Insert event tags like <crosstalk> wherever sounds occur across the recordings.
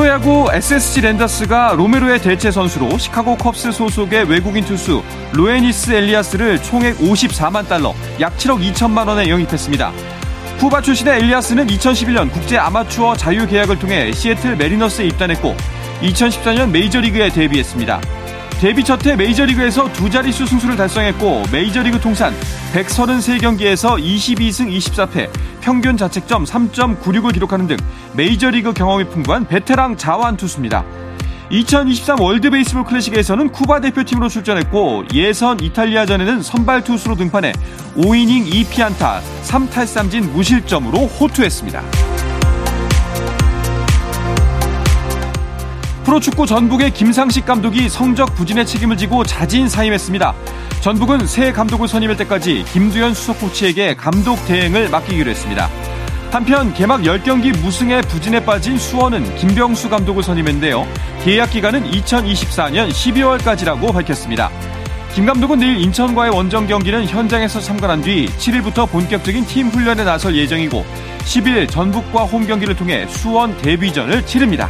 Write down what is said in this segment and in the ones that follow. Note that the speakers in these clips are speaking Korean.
프로야구 SSG 랜더스가 로메로의 대체 선수로 시카고 컵스 소속의 외국인 투수 로에니스 엘리아스를 총액 54만 달러, 약 7억 2천만 원에 영입했습니다. 쿠바 출신의 엘리아스는 2011년 국제 아마추어 자유 계약을 통해 시애틀 매리너스에 입단했고 2014년 메이저리그에 데뷔했습니다. 데뷔 첫 해 메이저리그에서 두 자릿수 승수를 달성했고 메이저리그 통산 133경기에서 22승 24패, 평균 자책점 3.96을 기록하는 등 메이저리그 경험이 풍부한 베테랑 자완 투수입니다. 2023 월드 베이스볼 클래식에서는 쿠바 대표팀으로 출전했고 예선 이탈리아전에는 선발 투수로 등판해 5이닝 2피안타 3탈삼진 무실점으로 호투했습니다. 프로축구 전북의 김상식 감독이 성적 부진의 책임을 지고 자진 사임했습니다. 전북은 새 감독을 선임할 때까지 김두현 수석 코치에게 감독 대행을 맡기기로 했습니다. 한편 개막 10경기 무승에 부진에 빠진 수원은 김병수 감독을 선임했는데요. 계약 기간은 2024년 12월까지라고 밝혔습니다. 김 감독은 내일 인천과의 원정 경기는 현장에서 참관한 뒤 7일부터 본격적인 팀 훈련에 나설 예정이고 10일 전북과 홈 경기를 통해 수원 데뷔전을 치릅니다.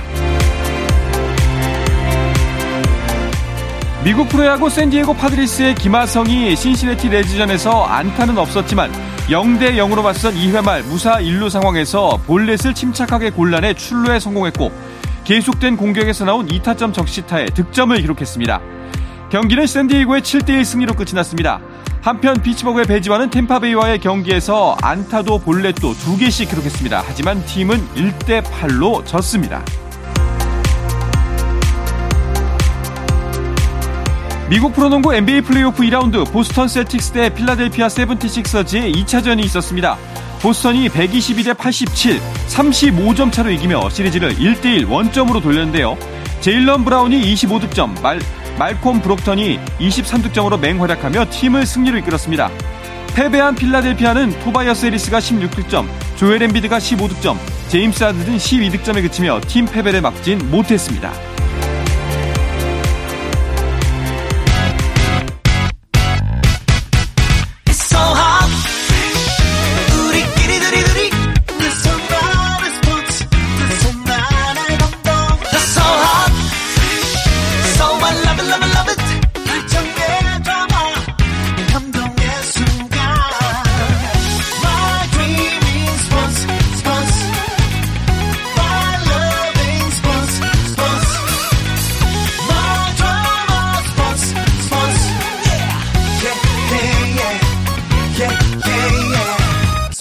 미국 프로야구 샌디에고 파드리스의 김하성이 신시내티 레즈전에서 안타는 없었지만 0대 0으로 맞선 2회 말 무사 1루 상황에서 볼넷을 침착하게 골라내 출루에 성공했고 계속된 공격에서 나온 2타점 적시타에 득점을 기록했습니다. 경기는 샌디에고의 7대1 승리로 끝이 났습니다. 한편 피츠버그의 배지와는 템파베이와의 경기에서 안타도 볼넷도 2개씩 기록했습니다. 하지만 팀은 1대8로 졌습니다. 미국 프로농구 NBA 플레이오프 2라운드 보스턴 셀틱스 대 필라델피아 세븐티식서즈의 2차전이 있었습니다. 보스턴이 122대 87, 35점 차로 이기며 시리즈를 1대1 원점으로 돌렸는데요. 제일런 브라운이 25득점, 말, 말콤 브록던이 23득점으로 맹활약하며 팀을 승리로 이끌었습니다. 패배한 필라델피아는 토바이어스 해리스가 16득점, 조엘 엠비드가 15득점, 제임스 하든은 12득점에 그치며 팀 패배를 막진 못했습니다.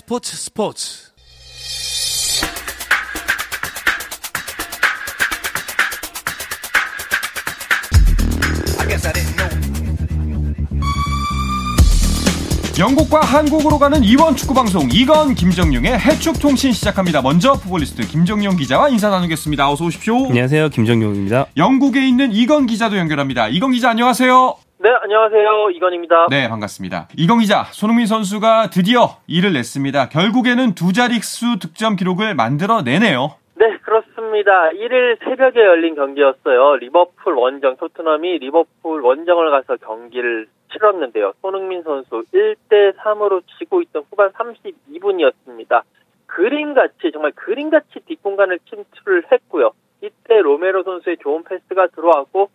스포츠 스포츠 영국과 한국으로 가는 이원 축구 방송 이건 김정용의 해축 통신 시작합니다. 먼저 푸볼리스트 김정용 기자와 인사 나누겠습니다. 어서 오십시오. 안녕하세요. 김정용입니다. 영국에 있는 이건 기자도 연결합니다. 이건 기자 안녕하세요. 네, 안녕하세요. 이건입니다. 네, 반갑습니다. 이건 기자, 손흥민 선수가 드디어 일을 냈습니다. 결국에는 두 자릿수 득점 기록을 만들어내네요. 네, 그렇습니다. 1일 새벽에 열린 경기였어요. 리버풀 원정, 토트넘이 리버풀 원정을 가서 경기를 치렀는데요. 손흥민 선수 1대 3으로 치고 있던 후반 32분이었습니다. 그림같이 정말 그림같이 뒷공간을 침투를 했고요. 이때 로메로 선수의 좋은 패스가 들어왔고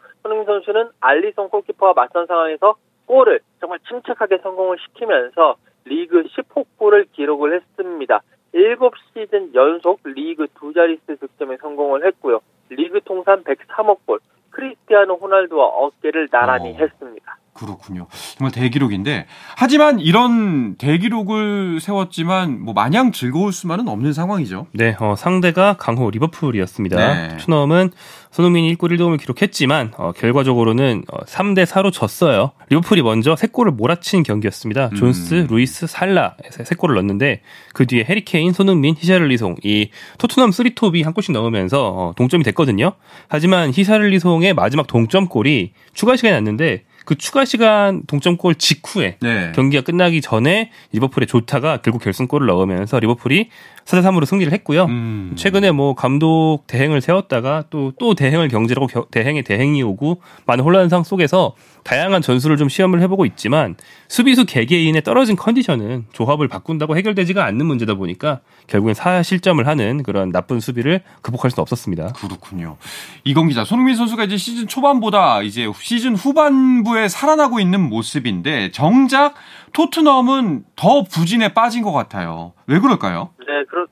알리송 골키퍼와 맞선 상황에서 골을 정말 침착하게 성공을 시키면서 리그 10호 골을 기록을 했습니다. 7시즌 연속 리그 두 자릿수 득점에 성공을 했고요. 리그 통산 103억 골, 크리스티아노 호날두와 어깨를 나란히 어. 했습니다. 그렇군요. 정말 대기록인데 하지만 이런 대기록을 세웠지만 뭐 마냥 즐거울 수만은 없는 상황이죠. 네, 어, 상대가 강호 리버풀이었습니다. 네. 투넘은 손흥민이 1골 1도움을 기록했지만 어, 결과적으로는 어, 3대 4로 졌어요. 리버풀이 먼저 3골을 몰아친 경기였습니다. 음. 존스, 루이스, 살라에서 3골을 넣었는데 그 뒤에 해리 케인, 손흥민, 히샤를리송 이 토트넘 3톱이 한 골씩 넣으면서 어, 동점이 됐거든요. 하지만 히샤를리송의 마지막 동점골이 추가 시간에 났는데 그 추가 시간 동점골 직후에 네. 경기가 끝나기 전에 리버풀의 조타가 결국 결승골을 넣으면서 리버풀이 4대 3으로 승리를 했고요. 음. 최근에 뭐 감독 대행을 세웠다가 또또 대행을 경질하고 대행에 대행이 오고 많은 혼란상 속에서 다양한 전술을 좀 시험을 해보고 있지만 수비수 개개인의 떨어진 컨디션은 조합을 바꾼다고 해결되지가 않는 문제다 보니까 결국엔 사실점을 하는 그런 나쁜 수비를 극복할 수 없었습니다. 그렇군요. 이건 기자, 손흥민 선수가 이제 시즌 초반보다 이제 시즌 후반부 에 살아나고 있는 모습인데 정작 토트넘은 더 부진에 빠진 것 같아요. 왜 그럴까요? 네, 그렇,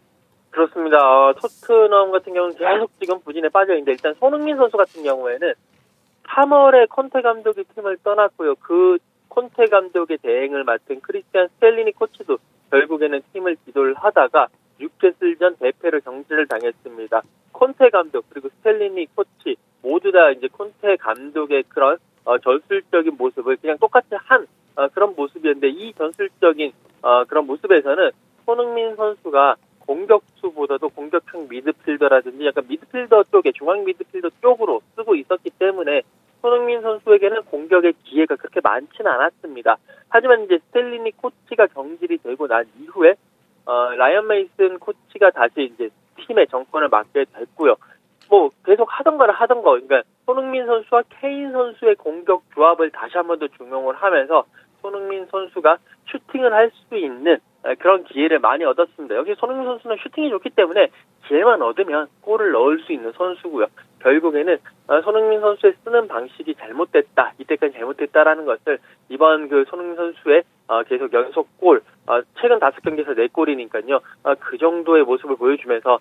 그렇습니다. 어, 토트넘 같은 경우는 계속 지금 부진에 빠져 있는데 일단 손흥민 선수 같은 경우에는 3월에 콘테 감독이 팀을 떠났고요. 그 콘테 감독의 대행을 맡은 크리스티안 스텔리니 코치도 결국에는 팀을 지도를 하다가 6개슬전 대패를 경질을 당했습니다. 콘테 감독 그리고 스텔리니 코치 모두 다 이제 콘테 감독의 그런 어, 전술적인 모습을 그냥 똑같이 한 어, 그런 모습이었는데 이 전술적인 어, 그런 모습에서는 손흥민 선수가 공격수보다도 공격형 미드필더라든지 약간 미드필더 쪽에 중앙 미드필더 쪽으로 쓰고 있었기 때문에 손흥민 선수에게는 공격의 기회가 그렇게 많지는 않았습니다. 하지만 이제 스텔리니 코치가 경질이 되고 난 이후에 어, 라이언 메이슨 코치가 다시 이제 팀의 정권을 맡게 됐고요. 뭐 계속 하던 거를 하던 거, 그러니까 손흥민 선수와 케인 선수의 공격 조합을 다시 한 번 더 중용을 하면서 손흥민 선수가 슈팅을 할 수 있는 그런 기회를 많이 얻었습니다. 역시 손흥민 선수는 슈팅이 좋기 때문에 기회만 얻으면 골을 넣을 수 있는 선수고요. 결국에는 어, 손흥민 선수의 쓰는 방식이 잘못됐다, 이때까지 잘못됐다라는 것을 이번 그 손흥민 선수의 어, 계속 연속골, 어, 최근 다섯 경기에서 네 골이니까요. 그 정도의 모습을 보여주면서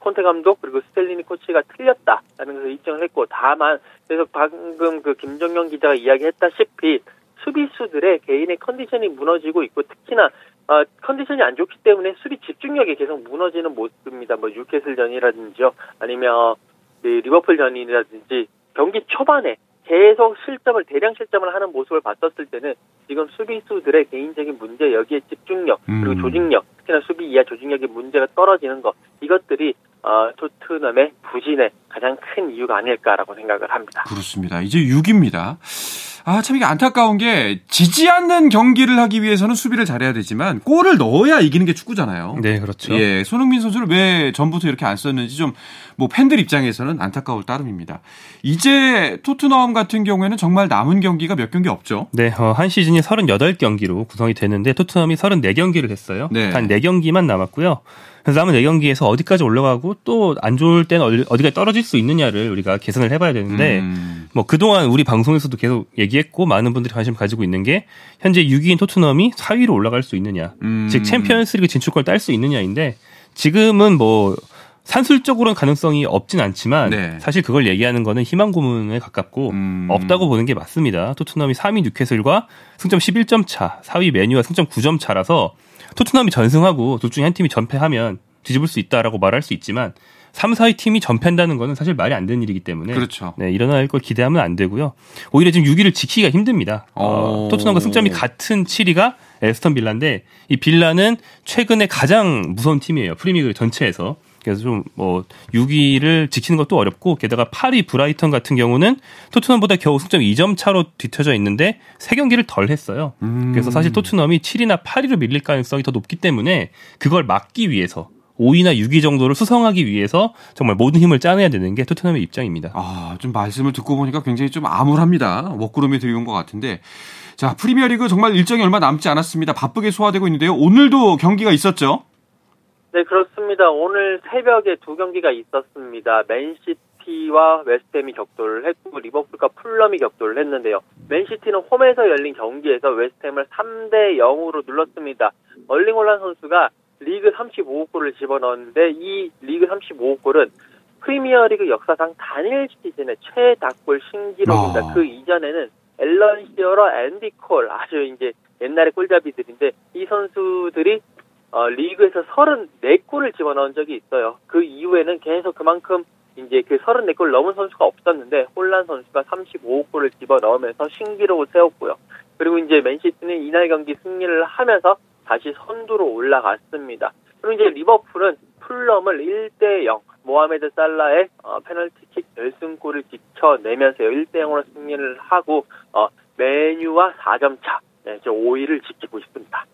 콘테 감독 그리고 스텔리니 코치가 틀렸다 라는 것을 입증을 했고 다만 계속 방금 그 김정영 기자가 이야기했다시피 수비수들의 개인의 컨디션이 무너지고 있고 특히나 어, 컨디션이 안 좋기 때문에 수비 집중력이 계속 무너지는 모습입니다. 뭐 뉴캐슬전이라든지요, 아니면 그 리버풀 전이라든지 경기 초반에 계속 실점을 대량 실점을 하는 모습을 봤었을 때는 지금 수비수들의 개인적인 문제 여기에 집중력 그리고 음. 조직력 특히나 수비 이하 조직력의 문제가 떨어지는 것 이것들이 어, 토트넘의 부진의 가장 큰 이유가 아닐까라고 생각을 합니다. 그렇습니다. 이제 6입니다. 아, 참 이게 안타까운 게 지지 않는 경기를 하기 위해서는 수비를 잘해야 되지만 골을 넣어야 이기는 게 축구잖아요. 네, 그렇죠. 예, 손흥민 선수를 왜 전부터 이렇게 안 썼는지 좀 뭐 팬들 입장에서는 안타까울 따름입니다. 이제 토트넘 같은 경우에는 정말 남은 경기가 몇 경기 없죠. 네, 어, 한 시즌이 38경기로 구성이 되는데 토트넘이 34경기를 했어요. 네. 단 4경기만 남았고요. 그래서 남은 4경기에서 어디까지 올라가고 또 안 좋을 때는 어디까지 떨어질 수 있느냐를 우리가 계산을 해봐야 되는데 음. 뭐 그동안 우리 방송에서도 계속 얘기 했고 많은 분들이 관심 가지고 있는 게 현재 6위인 토트넘이 4위로 올라갈 수 있느냐 음. 즉 챔피언스리그 진출권을 딸 수 있느냐인데 지금은 뭐 산술적으로는 가능성이 없진 않지만 네. 사실 그걸 얘기하는 거는 희망 고문에 가깝고 음. 없다고 보는 게 맞습니다. 토트넘이 3위 뉴캐슬과 승점 11점 차, 4위 메뉴와 승점 9점 차라서 토트넘이 전승하고 둘 중에 한 팀이 전패하면 뒤집을 수 있다라고 말할 수 있지만 3, 4위 팀이 전패한다는 거는 사실 말이 안 되는 일이기 때문에 그렇죠. 네, 일어날 걸 기대하면 안 되고요. 오히려 지금 6위를 지키기가 힘듭니다. 어, 토트넘과 승점이 같은 7위가 에스턴 빌라인데 이 빌라는 최근에 가장 무서운 팀이에요. 프리미어리그 전체에서. 그래서 좀 뭐 6위를 지키는 것도 어렵고 게다가 8위 브라이턴 같은 경우는 토트넘보다 겨우 승점 2점 차로 뒤쳐져 있는데 3경기를 덜 했어요. 음. 그래서 사실 토트넘이 7위나 8위로 밀릴 가능성이 더 높기 때문에 그걸 막기 위해서 5위나 6위 정도를 수성하기 위해서 정말 모든 힘을 짜내야 되는 게 토트넘의 입장입니다. 아, 좀 말씀을 듣고 보니까 굉장히 좀 암울합니다. 먹구름이 드리운 것 같은데. 자, 프리미어리그 정말 일정이 얼마 남지 않았습니다. 바쁘게 소화되고 있는데요. 오늘도 경기가 있었죠? 네, 그렇습니다. 오늘 새벽에 두 경기가 있었습니다. 맨시티와 웨스트햄이 격돌을 했고 리버풀과 풀럼이 격돌을 했는데요. 맨시티는 홈에서 열린 경기에서 웨스트햄을 3대 0으로 눌렀습니다. 얼링 홀란 선수가 리그 35골을 집어넣었는데 이 리그 35골은 프리미어리그 역사상 단일 시즌의 최다골 신기록입니다. 어. 그 이전에는 앨런 시어러, 앤디 콜 아주 이제 옛날의 골잡이들인데 이 선수들이 어, 리그에서 34골을 집어넣은 적이 있어요. 그 이후에는 계속 그만큼 이제 그 34골 넘은 선수가 없었는데 홀란 선수가 35골을 집어넣으면서 신기록을 세웠고요. 그리고 이제 맨시티는 이날 경기 승리를 하면서 다시 선두로 올라갔습니다. 그리고 이제 리버풀은 풀럼을 1대 0 모하메드 살라의 어, 페널티킥 결승골을 지켜내면서 1대 0으로 승리를 하고 어, 메뉴와 4점 차. 네, 저 5위를 지키고 있습니다.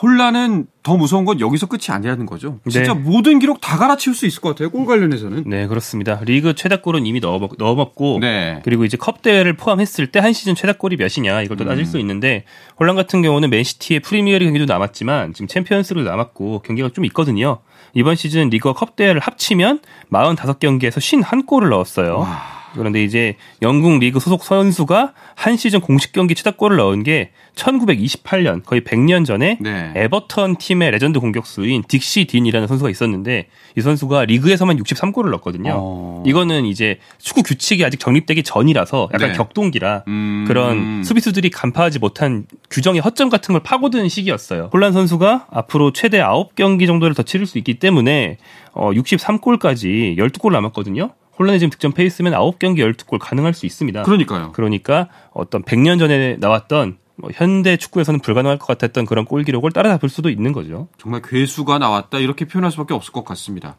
혼란은 더 무서운 건 여기서 끝이 아니라는 거죠. 진짜 네. 모든 기록 다 갈아치울 수 있을 것 같아요. 골 관련해서는. 네, 그렇습니다. 리그 최다골은 이미 넣어, 넣어먹고 네. 그리고 이제 컵 대회를 포함했을 때 한 시즌 최다골이 몇이냐 이걸 또 따질 음. 수 있는데 혼란 같은 경우는 맨시티의 프리미어리 경기도 남았지만 지금 챔피언스로 남았고 경기가 좀 있거든요. 이번 시즌 리그와 컵 대회를 합치면 45경기에서 51골을 넣었어요. 와. 그런데 이제 영국 리그 소속 선수가 한 시즌 공식 경기 최다골을 넣은 게 1928년 거의 100년 전에 네. 에버턴 팀의 레전드 공격수인 딕시 딘이라는 선수가 있었는데 이 선수가 리그에서만 63골을 넣었거든요. 어... 이거는 이제 축구 규칙이 아직 정립되기 전이라서 약간 네. 격동기라 음... 그런 수비수들이 간파하지 못한 규정의 허점 같은 걸 파고드는 시기였어요. 홀란 선수가 앞으로 최대 9경기 정도를 더 치를 수 있기 때문에 어 63골까지 12골 남았거든요. 홀란의 지금 득점 페이스면 9경기 12골 가능할 수 있습니다. 그러니까요. 그러니까 어떤 100년 전에 나왔던 뭐 현대 축구에서는 불가능할 것 같았던 그런 골 기록을 따라잡을 수도 있는 거죠. 정말 괴수가 나왔다 이렇게 표현할 수밖에 없을 것 같습니다.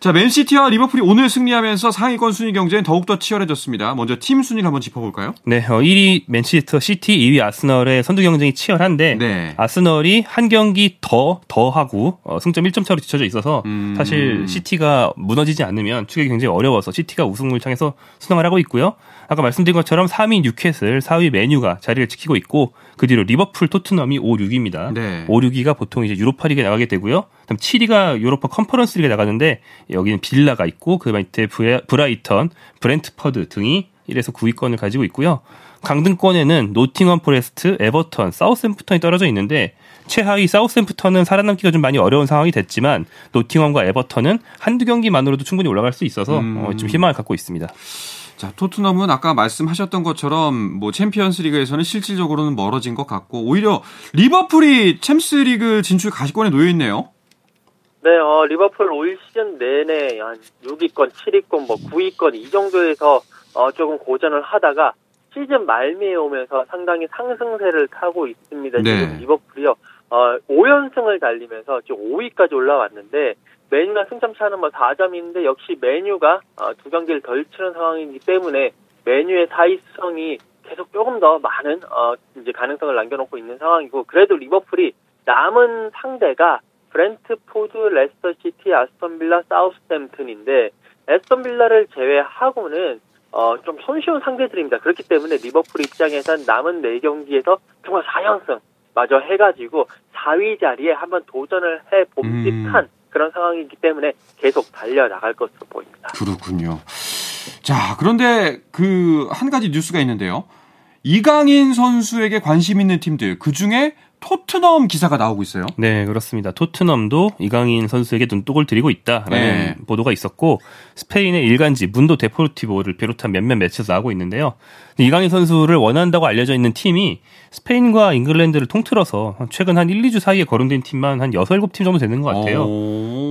자, 맨시티와 리버풀이 오늘 승리하면서 상위권 순위 경쟁은 더욱더 치열해졌습니다. 먼저 팀 순위를 한번 짚어볼까요? 네, 어, 1위 맨체스터 시티, 2위 아스널의 선두 경쟁이 치열한데 네. 아스널이 한 경기 더 더하고 어, 승점 1점 차로 뒤쳐져 있어서 음... 사실 시티가 무너지지 않으면 추격 경쟁이 어려워서 시티가 우승을 향해서 순항을 하고 있고요. 아까 말씀드린 것처럼 3위 뉴캐슬, 4위 맨유가 자리를 지키고 있고 그 뒤로 리버풀, 토트넘이 5, 6위입니다. 네. 5, 6위가 보통 이제 유로파 리그에 나가게 되고요. 그다음 7위가 유로파 컨퍼런스 리그에 나가는데 여기는 빌라가 있고 그 밑에 브라이턴, 브렌트퍼드 등이 7에서 9위권을 가지고 있고요. 강등권에는 노팅엄 포레스트, 에버턴, 사우스햄프턴이 떨어져 있는데 최하위 사우스햄프턴은 살아남기가 좀 많이 어려운 상황이 됐지만 노팅엄과 에버턴은 한두 경기만으로도 충분히 올라갈 수 있어서 음. 어, 좀 희망을 갖고 있습니다. 자, 토트넘은 아까 말씀하셨던 것처럼 뭐 챔피언스 리그에서는 실질적으로는 멀어진 것 같고 오히려 리버풀이 챔스 리그 진출 가시권에 놓여 있네요. 네, 어, 리버풀 올 시즌 내내 한 6위권, 7위권, 뭐 9위권 이 정도에서 어, 조금 고전을 하다가 시즌 말미에 오면서 상당히 상승세를 타고 있습니다. 네. 지금 리버풀이요. 어, 5연승을 달리면서 지금 5위까지 올라왔는데 맨유와 승점 차는 뭐 4점인데 역시 맨유가 어, 두 경기를 덜 치른 상황이기 때문에 맨유의 사이성이 계속 조금 더 많은 어, 이제 가능성을 남겨놓고 있는 상황이고 그래도 리버풀이 남은 상대가 브렌트포드, 레스터시티, 아스톤빌라, 사우스햄튼인데 아스톤빌라를 제외하고는 어, 좀 손쉬운 상대들입니다. 그렇기 때문에 리버풀 입장에선 남은 4경기에서 정말 4연승 마저 해가지고 4위 자리에 한번 도전을 해봄직한 음. 그런 상황이기 때문에 계속 달려나갈 것으로 보입니다. 그렇군요. 자, 그런데 그 한 가지 뉴스가 있는데요. 이강인 선수에게 관심 있는 팀들, 그 중에 토트넘 기사가 나오고 있어요. 네, 그렇습니다. 토트넘도 이강인 선수에게 눈독을 들이고 있다라는 네. 보도가 있었고 스페인의 일간지 문도 데포르티보를 비롯한 몇몇 매체에서 나오고 있는데요. 이강인 선수를 원한다고 알려져 있는 팀이 스페인과 잉글랜드를 통틀어서 최근 한 1, 2주 사이에 거론된 팀만 한 6, 7팀 정도 되는 것 같아요.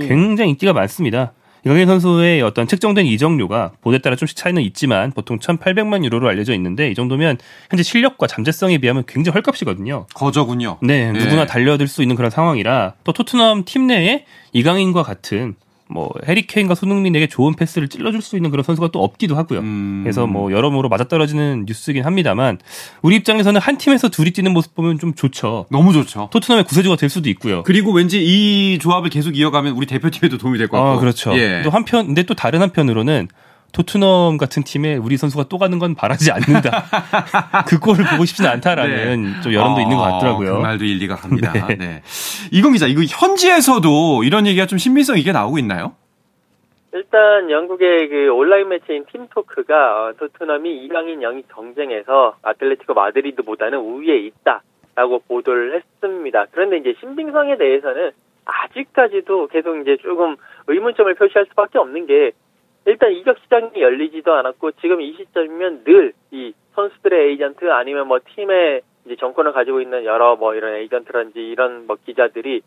굉장히 인기가 많습니다. 이강인 선수의 어떤 책정된 이적료가 보드에 따라 좀씩 차이는 있지만 보통 1,800만 유로로 알려져 있는데 이 정도면 현재 실력과 잠재성에 비하면 굉장히 헐값이거든요. 거저군요. 네, 네. 누구나 달려들 수 있는 그런 상황이라 또 토트넘 팀 내에 이강인과 같은 뭐 해리케인과 손흥민에게 좋은 패스를 찔러줄 수 있는 그런 선수가 또 없기도 하고요. 음. 그래서 뭐 여러모로 맞아떨어지는 뉴스긴 합니다만 우리 입장에서는 한 팀에서 둘이 뛰는 모습 보면 좀 좋죠. 너무 좋죠. 토트넘의 구세주가 될 수도 있고요. 그리고 왠지 이 조합을 계속 이어가면 우리 대표팀에도 도움이 될 것 같고. 아, 그렇죠. 예. 또 한편 근데 또 다른 한편으로는 토트넘 같은 팀에 우리 선수가 또 가는 건 바라지 않는다. <laughs> 그 골을 보고 싶지는 않다라는 네. 좀 여론도 어, 있는 것 같더라고요. 그 말도 일리가 갑니다. <laughs> 네. 네. 이건 기자, 이거 현지에서도 이런 얘기가 좀 신빙성 있게 나오고 있나요? 일단 영국의 그 온라인 매체인 팀토크가 어, 토트넘이 이강인 영입 경쟁에서 아틀레티코 마드리드보다는 우위에 있다라고 보도를 했습니다. 그런데 이제 신빙성에 대해서는 아직까지도 계속 이제 조금 의문점을 표시할 수밖에 없는 게 일단 이적 시장이 열리지도 않았고 지금 이 시점이면 늘 이 선수들의 에이전트 아니면 뭐 팀의 이제 정권을 가지고 있는 여러 뭐 이런 에이전트라든지 이런 뭐 기자들이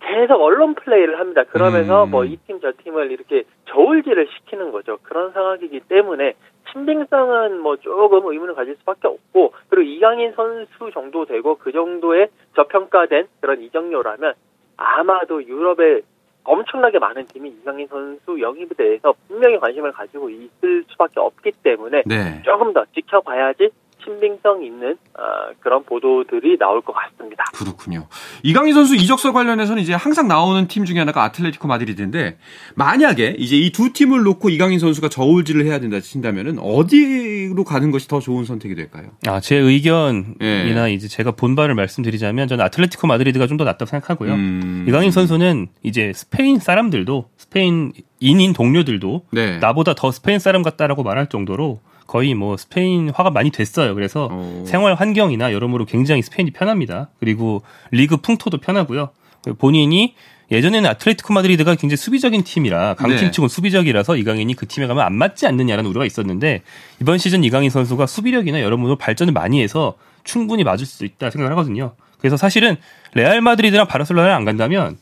계속 언론 플레이를 합니다. 그러면서 음. 뭐이 팀 저 팀을 이렇게 저울질을 시키는 거죠. 그런 상황이기 때문에 신빙성은 뭐 조금 의문을 가질 수밖에 없고 그리고 이강인 선수 정도 되고 그 정도의 저평가된 그런 이적료라면 아마도 유럽의 엄청나게 많은 팀이 이강인 선수 영입에 대해서 분명히 관심을 가지고 있을 수밖에 없기 때문에 네. 조금 더 지켜봐야지 친빙성 있는 어, 그런 보도들이 나올 것 같습니다. 그렇군요. 이강인 선수 이적설 관련해서는 이제 항상 나오는 팀 중에 하나가 아틀레티코 마드리드인데 만약에 이제 이 두 팀을 놓고 이강인 선수가 저울질을 해야 된다 친다면은 어디로 가는 것이 더 좋은 선택이 될까요? 아, 제 의견이나 예. 이제 제가 본 바를 말씀드리자면 저는 아틀레티코 마드리드가 좀 더 낫다고 생각하고요. 음... 이강인 선수는 이제 스페인 사람들도 스페인 인인 동료들도 네. 나보다 더 스페인 사람 같다라고 말할 정도로 거의 뭐 스페인화가 많이 됐어요. 그래서 오. 생활 환경이나 여러모로 굉장히 스페인이 편합니다. 그리고 리그 풍토도 편하고요. 본인이 예전에는 아틀레티코 마드리드가 굉장히 수비적인 팀이라 강팀 네. 치곤 수비적이라서 이강인이 그 팀에 가면 안 맞지 않느냐라는 우려가 있었는데 이번 시즌 이강인 선수가 수비력이나 여러모로 발전을 많이 해서 충분히 맞을 수 있다 생각을 하거든요. 그래서 사실은 레알 마드리드랑 바르셀로나를 안 간다면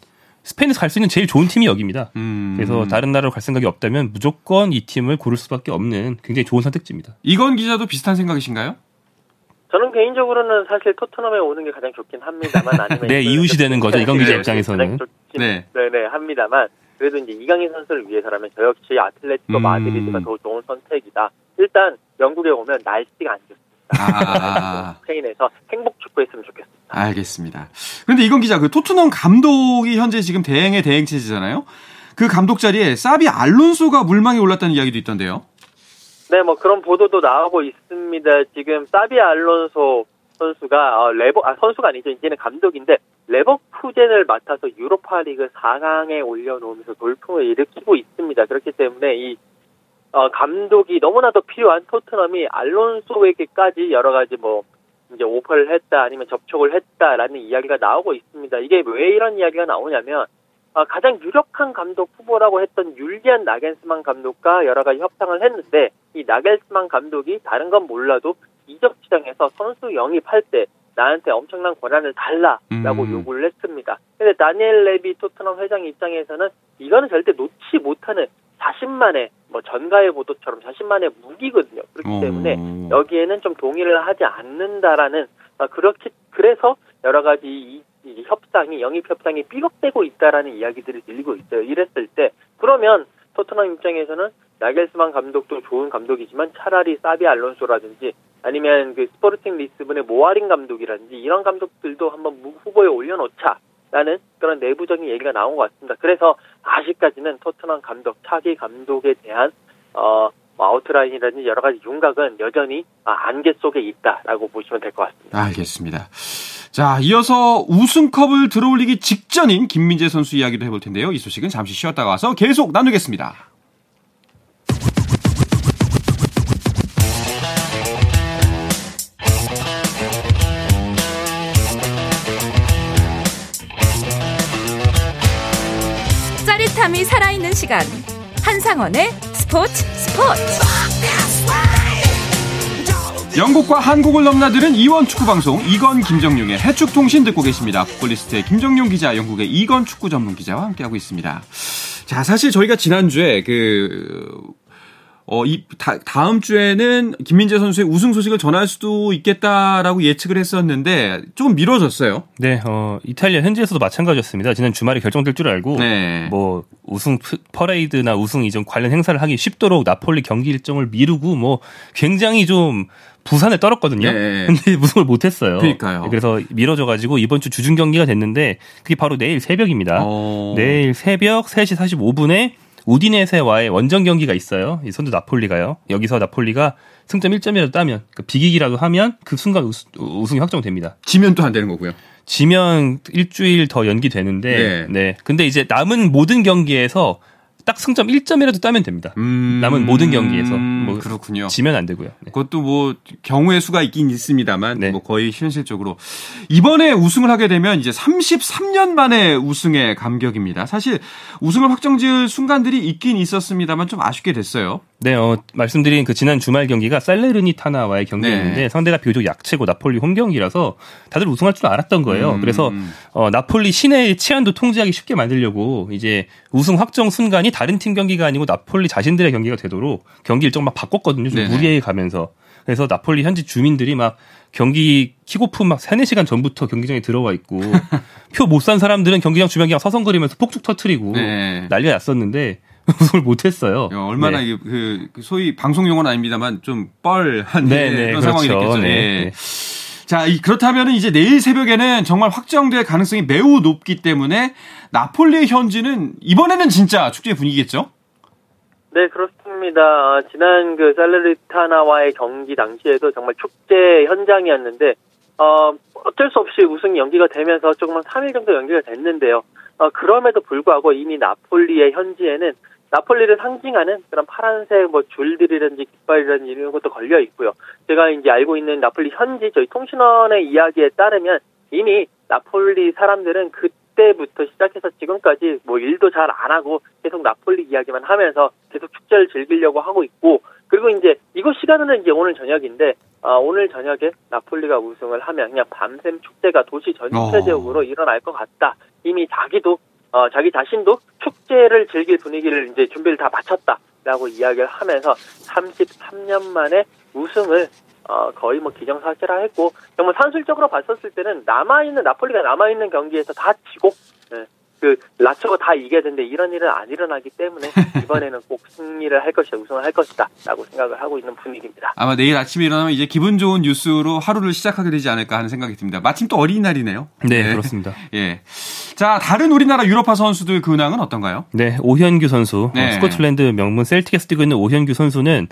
스페인에서 갈 수 있는 제일 좋은 팀이 여기입니다. 음. 그래서 다른 나라로 갈 생각이 없다면 무조건 이 팀을 고를 수밖에 없는 굉장히 좋은 선택지입니다. 이건 기자도 비슷한 생각이신가요? 저는 개인적으로는 사실 토트넘에 오는 게 가장 좋긴 합니다만 아니면 <laughs> 네 이웃이 되는 거죠 이건 기자 입장에서는 네. 네네 합니다만 그래도 이제 이강인 선수를 위해서라면 저 역시 아틀레티코 음. 마드리드가 더 좋은 선택이다. 일단 영국에 오면 날씨가 안 좋습니다. 아. 스페인에서 행복 축구했으면 좋겠습니다. 알겠습니다. 그런데 이건 기자, 그 토트넘 감독이 현재 지금 대행의 대행 체제잖아요. 그 감독 자리에 사비 알론소가 물망에 올랐다는 이야기도 있던데요. 네, 뭐 그런 보도도 나오고 있습니다. 지금 사비 알론소 선수가 어, 레버 아 선수가 아니죠. 이제는 감독인데 레버쿠젠을 맡아서 유로파리그 4강에 올려놓으면서 돌풍을 일으키고 있습니다. 그렇기 때문에 이 어, 감독이 너무나도 필요한 토트넘이 알론소에게까지 여러 가지 뭐 이제 오퍼를 했다 아니면 접촉을 했다라는 이야기가 나오고 있습니다. 이게 왜 이런 이야기가 나오냐면 어, 가장 유력한 감독 후보라고 했던 율리안 나겐스만 감독과 여러 가지 협상을 했는데 이 나겔스만 감독이 다른 건 몰라도 이적 시장에서 선수 영입할 때 나한테 엄청난 권한을 달라라고 음. 요구를 했습니다. 근데 다니엘 레비 토트넘 회장 입장에서는 이거는 절대 놓지 못하는 자신만의 뭐 전가의 보도처럼 자신만의 무기거든요. 그렇기 오. 때문에 여기에는 좀 동의를 하지 않는다라는 아, 그렇게 그래서 여러 가지 이, 이 협상이 영입 협상이 삐걱대고 있다라는 이야기들이 들리고 있어요. 이랬을 때 그러면 토트넘 입장에서는 나겔스만 감독도 좋은 감독이지만 차라리 사비 알론소라든지 아니면 그 스포르팅 리스본의 모아린 감독이라든지 이런 감독들도 한번 후보에 올려놓자. 라는 그런 내부적인 얘기가 나온 것 같습니다. 그래서 아직까지는 토트넘 감독, 차기 감독에 대한 어, 뭐 아웃라인이라든지 여러 가지 윤곽은 여전히 아, 안개 속에 있다라고 보시면 될 것 같습니다. 알겠습니다. 자, 이어서 우승컵을 들어올리기 직전인 김민재 선수 이야기도 해볼 텐데요. 이 소식은 잠시 쉬었다가 와서 계속 나누겠습니다. 짜릿함이 살아있는 시간 한상원의 스포츠 스포츠 영국과 한국을 넘나드는 이원 축구 방송 이건 김정용의 해축 통신 듣고 계십니다. 풋볼리스트의 김정용 기자, 영국의 이건 축구 전문 기자와 함께하고 있습니다. 자, 사실 저희가 지난주에 그 어, 이, 다, 다음 주에는 김민재 선수의 우승 소식을 전할 수도 있겠다라고 예측을 했었는데 조금 미뤄졌어요. 네, 어, 이탈리아 현지에서도 마찬가지였습니다. 지난 주말에 결정될 줄 알고 네. 뭐 우승 퍼레이드나 우승 이전 관련 행사를 하기 쉽도록 나폴리 경기 일정을 미루고 뭐 굉장히 좀 부산에 떨었거든요. 네. <laughs> 근데 우승을 못했어요. 그러니까요. 그래서 미뤄져가지고 이번 주 주중 경기가 됐는데 그게 바로 내일 새벽입니다. 오. 어. 내일 새벽 3시 45분에 우디네세와의 원정 경기가 있어요. 이 선두 나폴리가요. 여기서 나폴리가 승점 1점이라도 따면 그 비기기라도 하면 그 순간 우승, 우승이 확정됩니다. 지면 또 안 되는 거고요. 지면 일주일 더 연기되는데 네. 네. 근데 이제 남은 모든 경기에서 딱 승점 1점이라도 따면 됩니다. 음... 남은 모든 경기에서 뭐 그렇군요. 지면 안 되고요. 네. 그것도 뭐 경우의 수가 있긴 있습니다만 네. 뭐 거의 현실적으로 이번에 우승을 하게 되면 이제 33년 만에 우승의 감격입니다. 사실 우승을 확정지을 순간들이 있긴 있었습니다만 좀 아쉽게 됐어요. 네, 어, 말씀드린 그 지난 주말 경기가 살레르니타나와의 경기였는데 네. 상대가 비교적 약체고 나폴리 홈 경기라서 다들 우승할 줄 알았던 거예요. 음. 그래서 어, 나폴리 시내의 치안도 통제하기 쉽게 만들려고 이제 우승 확정 순간이 다른 팀 경기가 아니고 나폴리 자신들의 경기가 되도록 경기 일정 막 바꿨거든요. 좀 무리해 가면서. 그래서 나폴리 현지 주민들이 막 경기 킥오프 막 3, 4시간 전부터 경기장에 들어와 있고 <laughs> 표 못 산 사람들은 경기장 주변 그냥 서성거리면서 폭죽 터트리고 네. 난리가 났었는데 <laughs> 우승을 못했어요. 얼마나 네. 그, 그 소위 방송 용어는 아닙니다만 좀 뻘한 네, 네, 그런 그렇죠. 상황이 됐겠죠. 네. 네. 자, 이, 그렇다면 이제 내일 새벽에는 정말 확정될 가능성이 매우 높기 때문에 나폴리의 현지는 이번에는 진짜 축제 분위기겠죠? 네, 그렇습니다. 어, 지난 그 살레르타나와의 경기 당시에도 정말 축제 현장이었는데, 어, 어쩔 수 없이 우승이 연기가 되면서 조금 3일 정도 연기가 됐는데요. 어, 그럼에도 불구하고 이미 나폴리의 현지에는 나폴리를 상징하는 그런 파란색 뭐 줄들이든지 깃발이라든지 이런 것도 걸려 있고요. 제가 이제 알고 있는 나폴리 현지 저희 통신원의 이야기에 따르면 이미 나폴리 사람들은 그때부터 시작해서 지금까지 뭐 일도 잘 안 하고 계속 나폴리 이야기만 하면서 계속 축제를 즐기려고 하고 있고 그리고 이제 이곳 시간은 이제 오늘 저녁인데 아, 오늘 저녁에 나폴리가 우승을 하면 그냥 밤샘 축제가 도시 전체적으로 어. 일어날 것 같다. 이미 자기도 어, 자기 자신도 축제를 즐길 분위기를 이제 준비를 다 마쳤다라고 이야기를 하면서 33년 만에 우승을 어, 거의 뭐 기정사실화했고 정말 산술적으로 봤었을 때는 남아있는 나폴리가 남아있는 경기에서 다 지고 네, 그 라처가 다 이겨야 되는데 이런 일은 안 일어나기 때문에 <laughs> 이번에는 꼭 승리를 할 것이다 우승을 할 것이다라고 생각을 하고 있는 분위기입니다. 아마 내일 아침에 일어나면 이제 기분 좋은 뉴스로 하루를 시작하게 되지 않을까 하는 생각이 듭니다. 마침 또 어린이날이네요. 네, 네. 그렇습니다. <laughs> 예. 자 다른 우리나라 유럽파 선수들 근황은 어떤가요? 네, 오현규 선수 네. 어, 스코틀랜드 명문 셀틱에서 뛰고 있는 오현규 선수는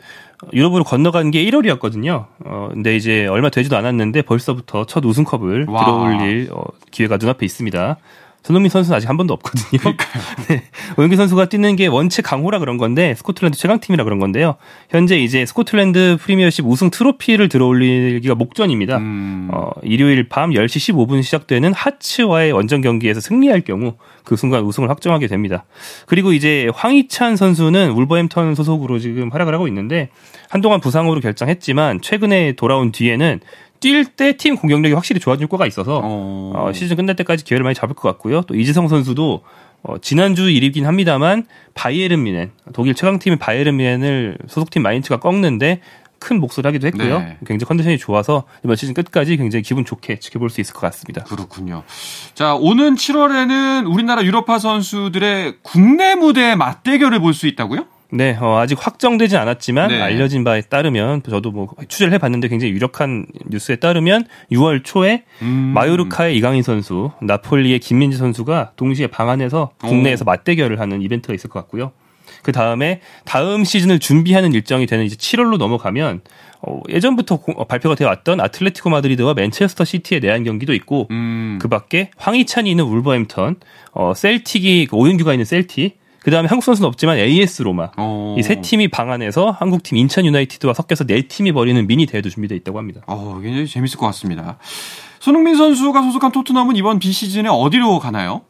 유럽으로 건너간 게 1월이었거든요. 어, 근데 이제 얼마 되지도 않았는데 벌써부터 첫 우승컵을 와. 들어올릴 어, 기회가 눈앞에 있습니다. 손흥민 선수는 아직 한 번도 없거든요. <laughs> 네. 오영규 선수가 뛰는 게 원체 강호라 그런 건데 스코틀랜드 최강팀이라 그런 건데요. 현재 이제 스코틀랜드 프리미어십 우승 트로피를 들어올리기가 목전입니다. 음. 어, 일요일 밤 10시 15분 시작되는 하츠와의 원정 경기에서 승리할 경우 그 순간 우승을 확정하게 됩니다. 그리고 이제 황희찬 선수는 울버햄턴 소속으로 지금 활약을 하고 있는데 한동안 부상으로 결정했지만 최근에 돌아온 뒤에는 뛸 때 팀 공격력이 확실히 좋아질 거가 있어서 어... 어, 시즌 끝날 때까지 기회를 많이 잡을 것 같고요. 또 이지성 선수도 어, 지난주 일이긴 합니다만 바이에른 미넨 독일 최강팀인 바이에른 미넨을 소속팀 마인츠가 꺾는데 큰 몫을 하기도 했고요. 네. 굉장히 컨디션이 좋아서 이번 시즌 끝까지 굉장히 기분 좋게 지켜볼 수 있을 것 같습니다. 그렇군요. 자, 오는 7월에는 우리나라 유럽파 선수들의 국내 무대 맞대결을 볼 수 있다고요? 네, 어, 아직 확정되진 않았지만 네. 알려진 바에 따르면 저도 뭐 취재를 해봤는데 굉장히 유력한 뉴스에 따르면 6월 초에 음. 마요르카의 이강인 선수, 나폴리의 김민지 선수가 동시에 방안에서 국내에서 오. 맞대결을 하는 이벤트가 있을 것 같고요. 그 다음에 다음 시즌을 준비하는 일정이 되는 이제 7월로 넘어가면 어, 예전부터 고, 어, 발표가 되어 왔던 아틀레티코 마드리드와 맨체스터 시티의 내한 경기도 있고 음. 그 밖에 황희찬이 있는 울버햄턴, 어, 셀틱이 그 오윤규가 있는 셀틱 그 다음에 한국 선수는 없지만 AS 로마 어. 이세 팀이 방 안에서 한국 팀 인천 유나이티드와 섞여서 네 팀이 벌이는 미니 대회도 준비되어 있다고 합니다. 어, 굉장히 재밌을 것 같습니다. 손흥민 선수가 소속한 토트넘은 이번 비 시즌에 어디로 가나요?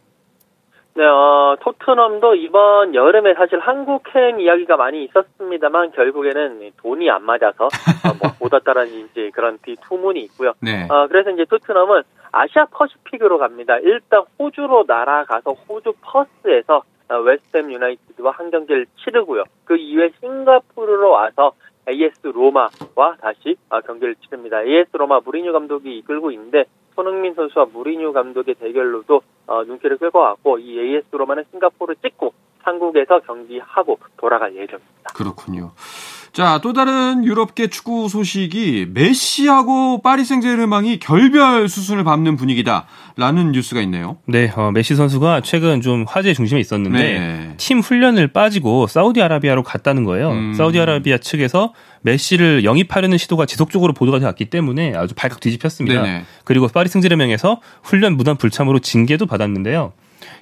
네, 어, 토트넘도 이번 여름에 사실 한국행 이야기가 많이 있었습니다만 결국에는 돈이 안 맞아서 어, <laughs> 못 왔다라는 이제 그런 뒤투문이 있고요. 네. 어, 그래서 이제 토트넘은 Asia Pacific으로 갑니다. 일단 호주로 날아가서 호주 퍼스에서 어, 웨스트햄 유나이티드와 한 경기를 치르고요. 그 이후에 싱가포르로 와서 AS 로마와 다시 어, 경기를 치릅니다. AS 로마 무리뉴 감독이 이끌고 있는데 손흥민 선수와 무리뉴 감독의 대결로도 어, 눈길을 끌고 왔고 이 AS 로마는 싱가포르 찍고 한국에서 경기하고 돌아갈 예정입니다. 그렇군요. 자, 또 다른 유럽계 축구 소식이 메시하고 파리 생제르맹이 결별 수순을 밟는 분위기다라는 뉴스가 있네요. 네, 어, 메시 선수가 최근 좀 화제 중심에 있었는데 네. 팀 훈련을 빠지고 사우디아라비아로 갔다는 거예요. 음. 사우디아라비아 측에서 메시를 영입하려는 시도가 지속적으로 보도가 되었기 때문에 아주 발칵 뒤집혔습니다. 네네. 그리고 파리 생제르맹에서 훈련 무단 불참으로 징계도 받았는데요.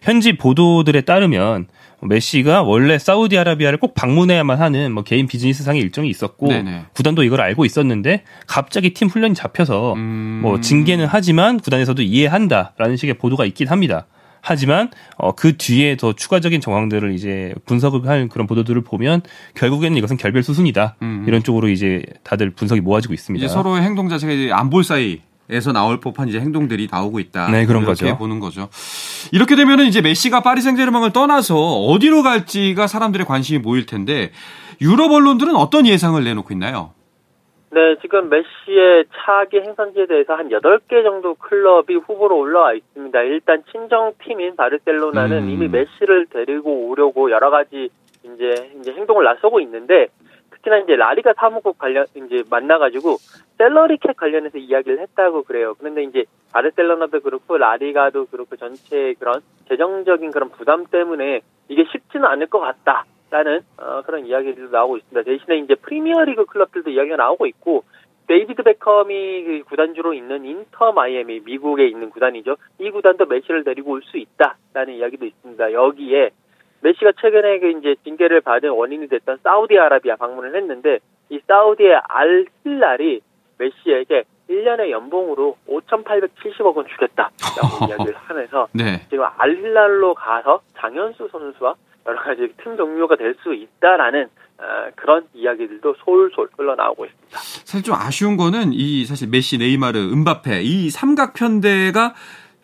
현지 보도들에 따르면 메시가 원래 사우디아라비아를 꼭 방문해야만 하는 뭐 개인 비즈니스상의 일정이 있었고 네네. 구단도 이걸 알고 있었는데 갑자기 팀 훈련이 잡혀서 음... 뭐 징계는 하지만 구단에서도 이해한다라는 식의 보도가 있긴 합니다. 하지만 어, 그 뒤에 더 추가적인 정황들을 이제 분석을 할 그런 보도들을 보면 결국에는 이것은 결별 수순이다 음... 이런 쪽으로 이제 다들 분석이 모아지고 있습니다. 이제 서로의 행동 자체가 안볼 사이 에서 나올 법한 이제 행동들이 나오고 있다. 네, 그런 이렇게 거죠. 보는 거죠. 이렇게 되면은 이제 메시가 파리 생제르맹을 떠나서 어디로 갈지가 사람들의 관심이 모일 텐데 유럽 언론들은 어떤 예상을 내놓고 있나요? 네, 지금 메시의 차기 행선지에 대해서 한 8개 정도 클럽이 후보로 올라와 있습니다. 일단 친정팀인 바르셀로나는 음. 이미 메시를 데리고 오려고 여러 가지 이제, 이제 행동을 나서고 있는데 특히나 이제 라리가 사무국 관련 이제 만나가지고 salary cap 관련해서 이야기를 했다고 그래요. 그런데 이제 바르셀로나도 그렇고 라리가도 그렇고 전체 그런 재정적인 그런 부담 때문에 이게 쉽지는 않을 것 같다. 라는 어, 그런 이야기들도 나오고 있습니다. 대신에 이제 프리미어리그 클럽들도 이야기가 나오고 있고 데이비드 베컴이 그 구단주로 있는 인터 마이애미 미국에 있는 구단이죠. 이 구단도 메시를 데리고 올 수 있다라는 이야기도 있습니다. 여기에 메시가 최근에 그 이제 징계를 받은 원인이 됐던 사우디아라비아 방문을 했는데 이 사우디의 알 힐랄이 메시에게 1년의 연봉으로 5,870억 원 주겠다라고 <laughs> 이야기를 하면서 네. 지금 알 힐랄로 가서 장현수 선수와 여러 가지 팀 동료가 될 수 있다라는 어, 그런 이야기들도 솔솔 흘러나오고 있습니다. 사실 좀 아쉬운 거는 이 사실 메시, 네이마르, 음바페 이 삼각 편대가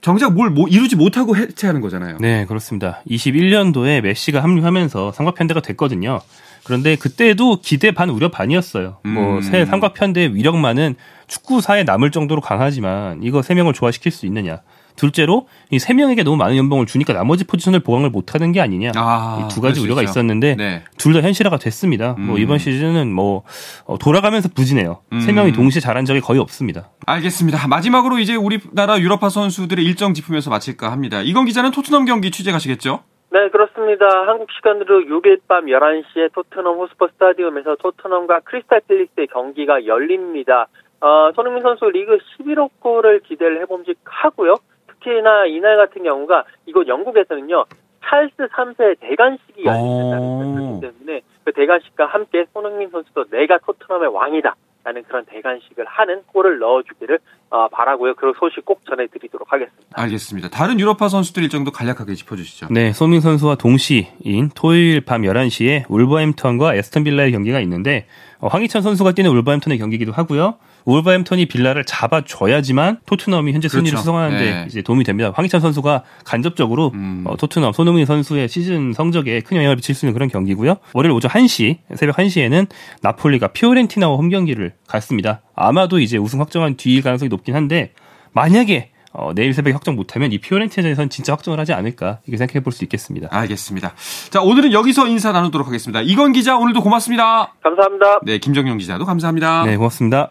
정작 뭘 이루지 못하고 해체하는 거잖아요. 네, 그렇습니다. 21년도에 메시가 합류하면서 삼각 편대가 됐거든요. 그런데 그때도 기대 반 우려 반이었어요. 뭐 음. 뭐새 삼각 편대의 위력만은 축구사에 남을 정도로 강하지만 이거 세 명을 조화시킬 수 있느냐? 둘째로 이 세 명에게 너무 많은 연봉을 주니까 나머지 포지션을 보강을 못하는 게 아니냐 아, 이두 가지 우려가 있죠. 있었는데 네. 둘다 현실화가 됐습니다. 뭐 음. 뭐 이번 시즌은 뭐 어, 돌아가면서 부진해요. 음. 세 명이 동시에 잘한 적이 거의 없습니다. 알겠습니다. 마지막으로 이제 우리나라 유럽파 선수들의 일정 짚으면서 마칠까 합니다. 이건 기자는 토트넘 경기 취재 가시겠죠? 네, 그렇습니다. 한국 시간으로 6일 밤 11시에 토트넘 호스퍼 스타디움에서 토트넘과 크리스탈 팰리스의 경기가 열립니다. 어, 손흥민 선수 리그 11호 골을 기대를 해봄직하고요. 특히나 이날 같은 경우가 이곳 영국에서는요. 찰스 3세 대관식이 열린다는 뜻이기 때문에 그 대관식과 함께 손흥민 선수도 내가 토트넘의 왕이다. 라는 그런 대관식을 하는 골을 넣어주기를 어, 바라고요. 그런 소식 꼭 전해드리도록 하겠습니다. 알겠습니다. 다른 유럽파 선수들 일정도 간략하게 짚어주시죠. 네, 손흥민 선수와 동시인 토요일 밤 11시에 울버햄턴과 에스턴 빌라의 경기가 있는데 어, 황희찬 선수가 뛰는 울버햄턴의 경기이기도 하고요. 울버햄턴이 빌라를 잡아줘야지만 토트넘이 현재 순위를 그렇죠. 수성하는데 네. 이제 도움이 됩니다. 황희찬 선수가 간접적으로 음. 어, 토트넘 손흥민 선수의 시즌 성적에 큰 영향을 미칠 수 있는 그런 경기고요. 월요일 오전 1시 새벽 1시에는 나폴리가 피오렌티나와 홈 경기를 갔습니다. 아마도 이제 우승 확정한 뒤일 가능성이 높긴 한데 만약에 어, 내일 새벽에 확정 못하면 이 피오렌티나에선 진짜 확정을 하지 않을까 이렇게 생각해 볼 수 있겠습니다. 알겠습니다. 자 오늘은 여기서 인사 나누도록 하겠습니다. 이건 기자 오늘도 고맙습니다. 감사합니다. 네 김정용 기자도 감사합니다. 네 고맙습니다.